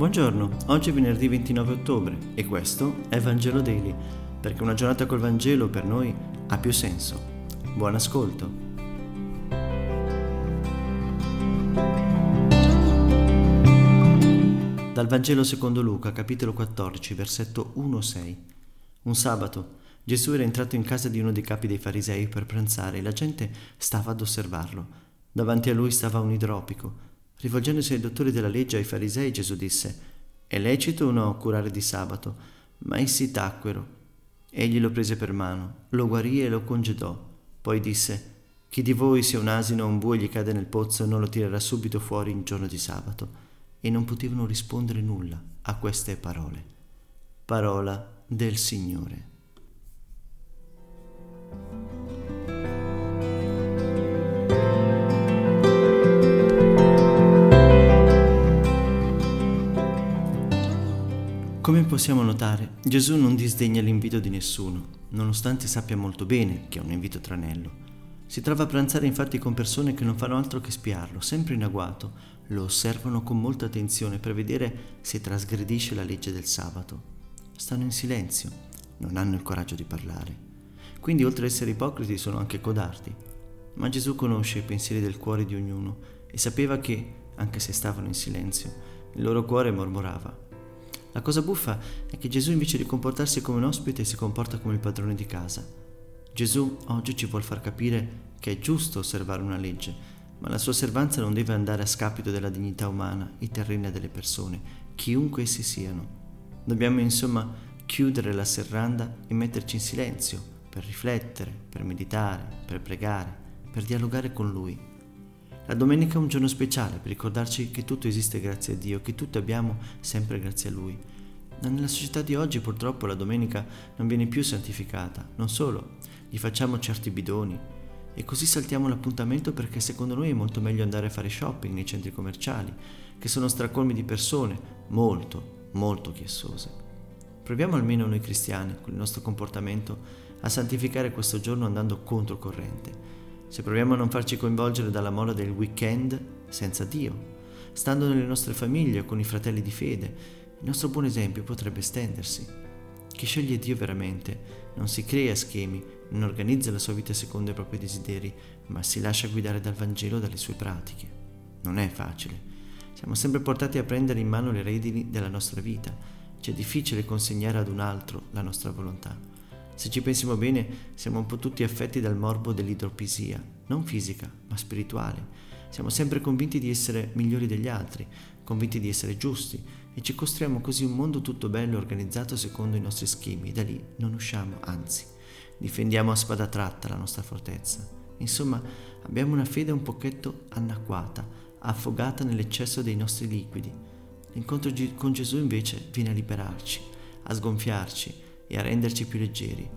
Buongiorno, oggi è venerdì 29 ottobre e questo è Vangelo Daily, perché una giornata col Vangelo per noi ha più senso. Buon ascolto. Dal Vangelo secondo Luca, capitolo 14, versetto 1-6. Un sabato Gesù era entrato in casa di uno dei capi dei farisei per pranzare e la gente stava ad osservarlo. Davanti a lui stava un idropico Rivolgendosi ai dottori della legge e ai farisei, Gesù disse, è lecito o no curare di sabato? Ma essi tacquero. Egli lo prese per mano, lo guarì e lo congedò. Poi disse, chi di voi sia un asino o un bue gli cade nel pozzo non lo tirerà subito fuori in giorno di sabato. E non potevano rispondere nulla a queste parole. Parola del Signore. Come possiamo notare, Gesù non disdegna l'invito di nessuno, nonostante sappia molto bene che è un invito tranello. Si trova a pranzare infatti con persone che non fanno altro che spiarlo, sempre in agguato, lo osservano con molta attenzione per vedere se trasgredisce la legge del sabato. Stanno in silenzio, non hanno il coraggio di parlare. Quindi oltre ad essere ipocriti sono anche codardi. Ma Gesù conosce i pensieri del cuore di ognuno e sapeva che, anche se stavano in silenzio, il loro cuore mormorava la cosa buffa è che Gesù invece di comportarsi come un ospite si comporta come il padrone di casa. Gesù oggi ci vuol far capire che è giusto osservare una legge, ma la sua osservanza non deve andare a scapito della dignità umana e terrena delle persone, chiunque essi siano. Dobbiamo insomma chiudere la serranda e metterci in silenzio per riflettere, per meditare, per pregare, per dialogare con Lui la domenica è un giorno speciale per ricordarci che tutto esiste grazie a Dio, che tutto abbiamo sempre grazie a Lui. Ma nella società di oggi purtroppo la domenica non viene più santificata, non solo, gli facciamo certi bidoni e così saltiamo l'appuntamento perché secondo noi è molto meglio andare a fare shopping nei centri commerciali, che sono stracolmi di persone molto, molto chiassose. Proviamo almeno noi cristiani, con il nostro comportamento, a santificare questo giorno andando controcorrente se proviamo a non farci coinvolgere dalla mola del weekend senza Dio, stando nelle nostre famiglie o con i fratelli di fede, il nostro buon esempio potrebbe estendersi. Chi sceglie Dio veramente non si crea schemi, non organizza la sua vita secondo i propri desideri, ma si lascia guidare dal Vangelo e dalle sue pratiche. Non è facile. Siamo sempre portati a prendere in mano le redini della nostra vita. Ci è difficile consegnare ad un altro la nostra volontà. Se ci pensiamo bene, siamo un po' tutti affetti dal morbo dell'idropisia, non fisica, ma spirituale. Siamo sempre convinti di essere migliori degli altri, convinti di essere giusti e ci costruiamo così un mondo tutto bello organizzato secondo i nostri schemi. Da lì non usciamo, anzi, difendiamo a spada tratta la nostra fortezza. Insomma, abbiamo una fede un pochetto anacquata, affogata nell'eccesso dei nostri liquidi. L'incontro con Gesù invece viene a liberarci, a sgonfiarci, e a renderci più leggeri.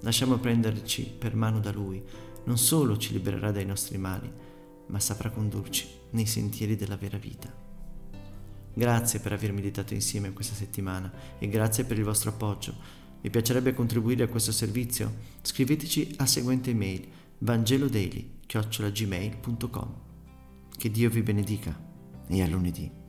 Lasciamo prenderci per mano da Lui, non solo ci libererà dai nostri mali, ma saprà condurci nei sentieri della vera vita. Grazie per aver meditato insieme questa settimana e grazie per il vostro appoggio. Vi piacerebbe contribuire a questo servizio? Scriveteci alla seguente email vangelodaily.gmail.com Che Dio vi benedica e a lunedì.